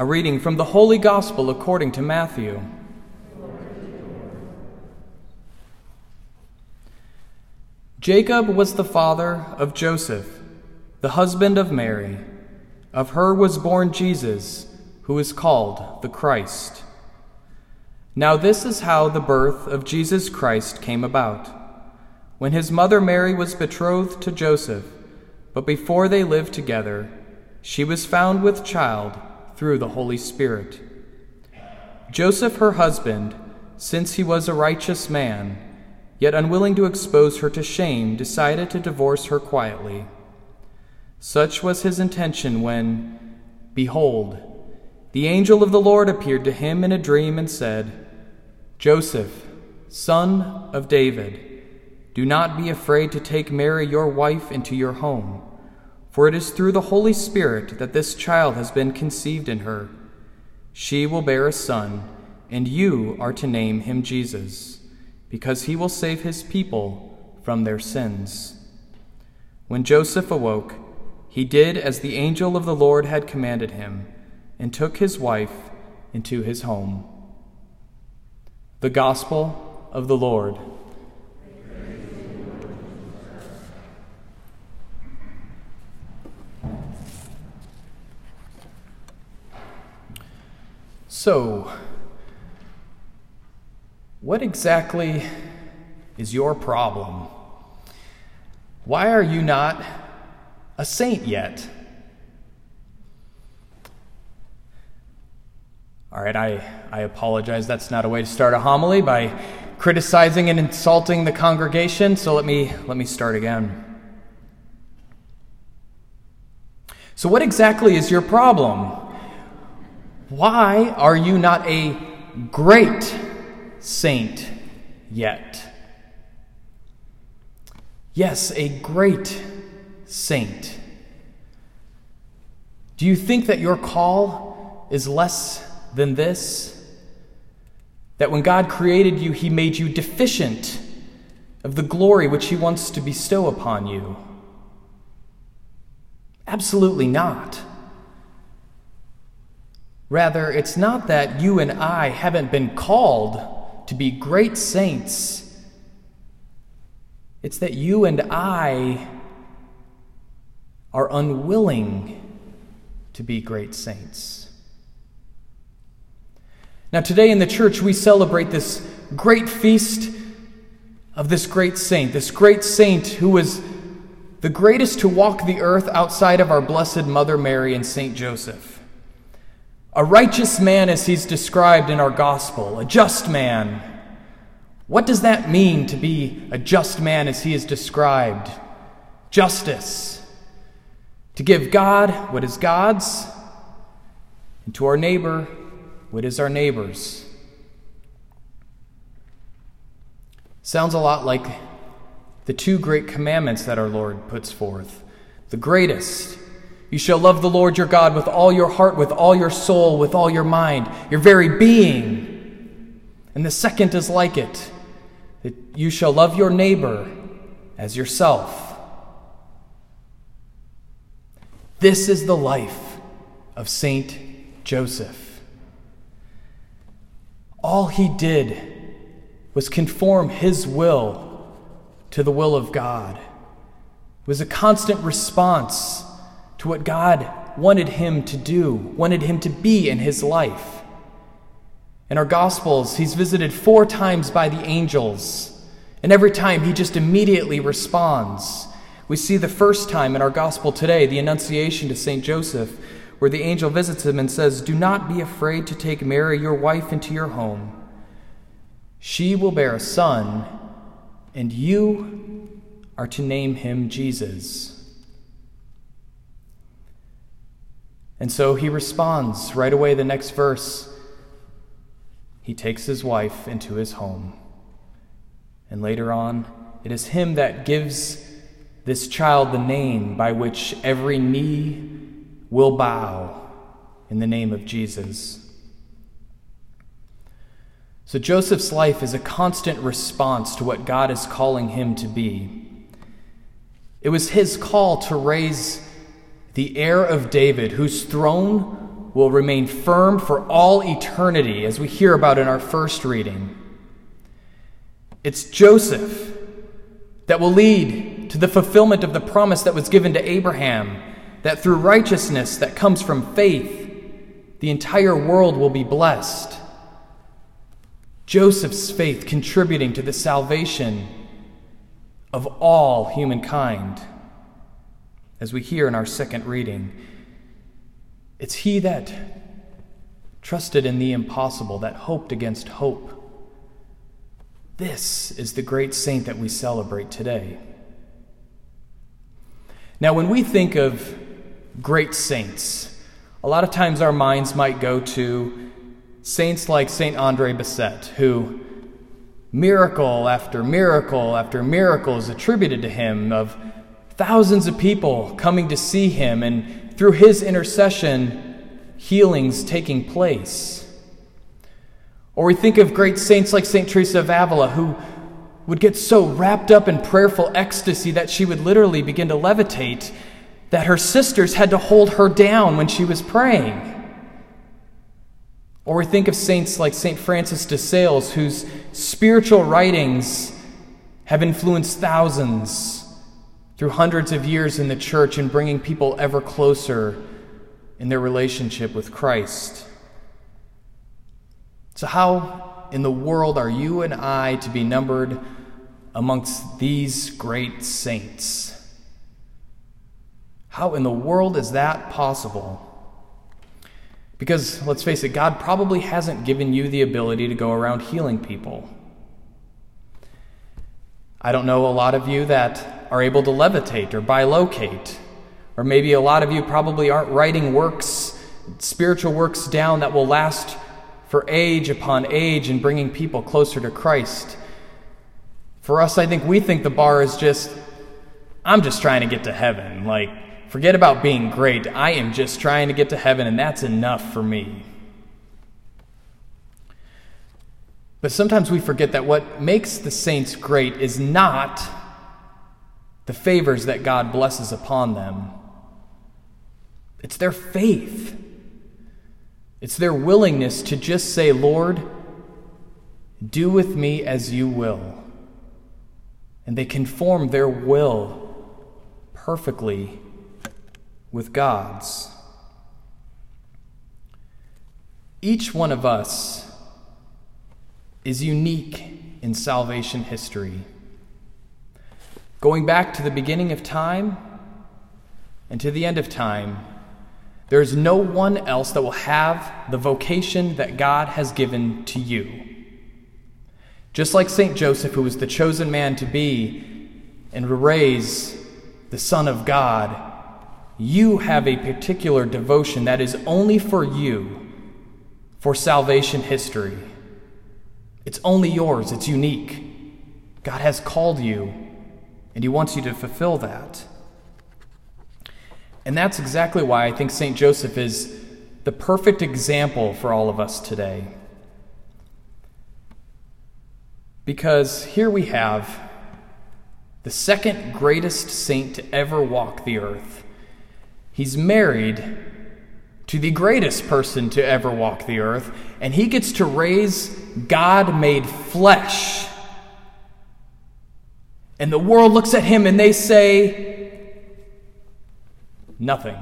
A reading from the Holy Gospel according to Matthew. Jacob was the father of Joseph, the husband of Mary. Of her was born Jesus, who is called the Christ. Now, this is how the birth of Jesus Christ came about. When his mother Mary was betrothed to Joseph, but before they lived together, she was found with child through the Holy Spirit. Joseph, her husband, since he was a righteous man, yet unwilling to expose her to shame, decided to divorce her quietly. Such was his intention when, behold, the angel of the Lord appeared to him in a dream and said, Joseph, son of David, do not be afraid to take Mary your wife into your home, for it is through the Holy Spirit that this child has been conceived in her. She will bear a son, and you are to name him Jesus, because he will save his people from their sins. When Joseph awoke, he did as the angel of the Lord had commanded him, and took his wife into his home. The Gospel of the Lord. So, what exactly is your problem? Why are you not a saint yet? All right, I, I apologize. That's not a way to start a homily by criticizing and insulting the congregation, so let me, let me start again. So, what exactly is your problem? Why are you not a great saint yet? Yes, a great saint. Do you think that your call is less than this? That when God created you, He made you deficient of the glory which He wants to bestow upon you? Absolutely not. Rather, it's not that you and I haven't been called to be great saints. It's that you and I are unwilling to be great saints. Now, today in the church, we celebrate this great feast of this great saint, this great saint who was the greatest to walk the earth outside of our Blessed Mother Mary and Saint Joseph. A righteous man, as he's described in our gospel, a just man. What does that mean to be a just man as he is described? Justice. To give God what is God's, and to our neighbor what is our neighbor's. Sounds a lot like the two great commandments that our Lord puts forth. The greatest you shall love the Lord your God with all your heart, with all your soul, with all your mind, your very being. And the second is like it that you shall love your neighbor as yourself. This is the life of Saint Joseph. All he did was conform his will to the will of God. It was a constant response to what God wanted him to do, wanted him to be in his life. In our Gospels, he's visited four times by the angels, and every time he just immediately responds. We see the first time in our Gospel today, the Annunciation to St. Joseph, where the angel visits him and says, Do not be afraid to take Mary, your wife, into your home. She will bear a son, and you are to name him Jesus. And so he responds right away, the next verse. He takes his wife into his home. And later on, it is him that gives this child the name by which every knee will bow in the name of Jesus. So Joseph's life is a constant response to what God is calling him to be. It was his call to raise the heir of David, whose throne will remain firm for all eternity, as we hear about in our first reading. It's Joseph that will lead to the fulfillment of the promise that was given to Abraham that through righteousness that comes from faith, the entire world will be blessed. Joseph's faith contributing to the salvation of all humankind, as we hear in our second reading. It's he that trusted in the impossible, that hoped against hope. This is the great saint that we celebrate today. Now, when we think of great saints, a lot of times our minds might go to saints like Saint Andre Bessette, who miracle after miracle after miracle is attributed to him of thousands of people coming to see him and through his intercession, healings taking place. Or we think of great saints like St. Teresa of Avila, who would get so wrapped up in prayerful ecstasy that she would literally begin to levitate, that her sisters had to hold her down when she was praying. Or we think of saints like St. Francis de Sales, whose spiritual writings have influenced thousands through hundreds of years in the church and bringing people ever closer in their relationship with Christ. So, how in the world are you and I to be numbered amongst these great saints? How in the world is that possible? Because, let's face it, God probably hasn't given you the ability to go around healing people. I don't know a lot of you that are able to levitate or bilocate. Or maybe a lot of you probably aren't writing works, spiritual works down that will last for age upon age and bringing people closer to Christ. For us, I think we think the bar is just, I'm just trying to get to heaven. Like, forget about being great. I am just trying to get to heaven, and that's enough for me. But sometimes we forget that what makes the saints great is not the favors that God blesses upon them, it's their faith. It's their willingness to just say, Lord, do with me as you will. And they conform their will perfectly with God's. Each one of us is unique in salvation history. Going back to the beginning of time and to the end of time, there is no one else that will have the vocation that God has given to you. Just like St. Joseph, who was the chosen man to be and raise the Son of God, you have a particular devotion that is only for you for salvation history. It's only yours, it's unique. God has called you, and He wants you to fulfill that. And that's exactly why I think St. Joseph is the perfect example for all of us today. Because here we have the second greatest saint to ever walk the earth. He's married to the greatest person to ever walk the earth, and he gets to raise God made flesh. And the world looks at him and they say, nothing.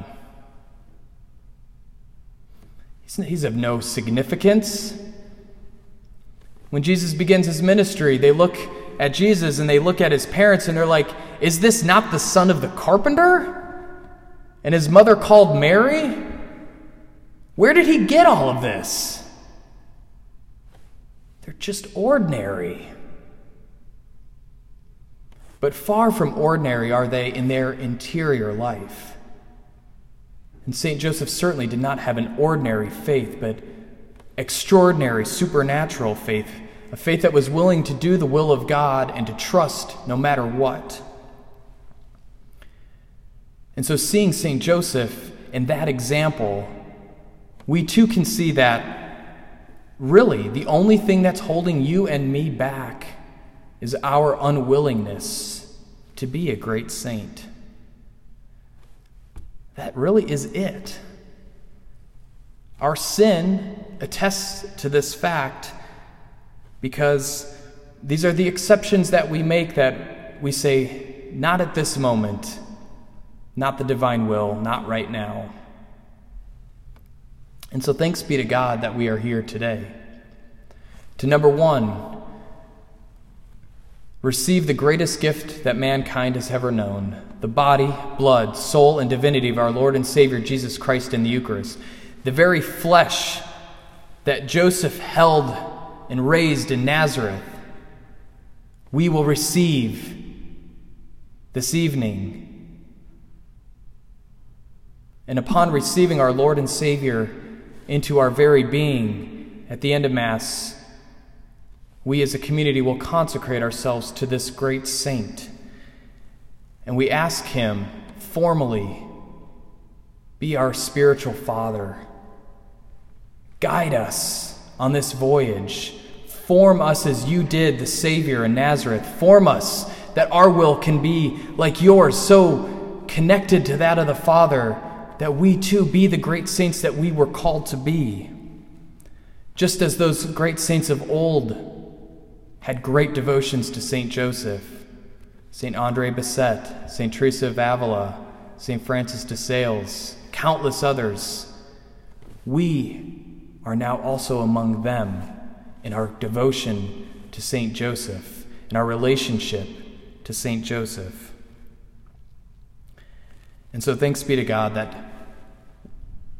He's of no significance. When Jesus begins his ministry, they look at Jesus and they look at his parents and they're like, Is this not the son of the carpenter? And his mother called Mary? Where did he get all of this? They're just ordinary. But far from ordinary are they in their interior life. And St. Joseph certainly did not have an ordinary faith, but extraordinary, supernatural faith, a faith that was willing to do the will of God and to trust no matter what. And so, seeing St. Joseph in that example we too can see that really the only thing that's holding you and me back is our unwillingness to be a great saint. That really is it. Our sin attests to this fact because these are the exceptions that we make that we say, not at this moment, not the divine will, not right now. And so thanks be to God that we are here today. To number one, receive the greatest gift that mankind has ever known the body, blood, soul, and divinity of our Lord and Savior Jesus Christ in the Eucharist. The very flesh that Joseph held and raised in Nazareth, we will receive this evening. And upon receiving our Lord and Savior into our very being at the end of Mass, we as a community will consecrate ourselves to this great saint. And we ask him formally, be our spiritual father. Guide us on this voyage. Form us as you did the Savior in Nazareth. Form us that our will can be like yours, so connected to that of the Father, that we too be the great saints that we were called to be. Just as those great saints of old had great devotions to St. Joseph, St. Andre Bessette, St. Teresa of Avila, St. Francis de Sales, countless others. We are now also among them in our devotion to St. Joseph, in our relationship to St. Joseph. And so thanks be to God that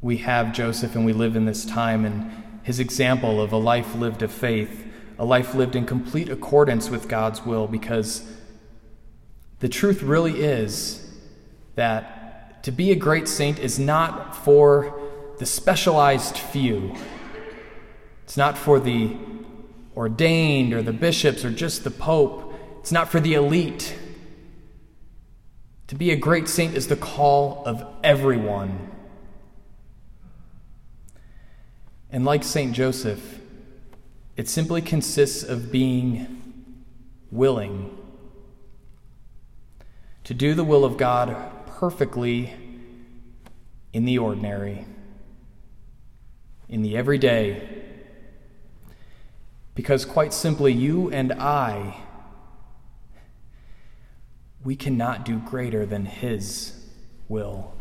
we have Joseph and we live in this time and his example of a life lived of faith a life lived in complete accordance with God's will because the truth really is that to be a great saint is not for the specialized few. It's not for the ordained or the bishops or just the pope. It's not for the elite. To be a great saint is the call of everyone. And like St. Joseph, it simply consists of being willing to do the will of God perfectly in the ordinary, in the everyday. Because quite simply, you and I, we cannot do greater than His will.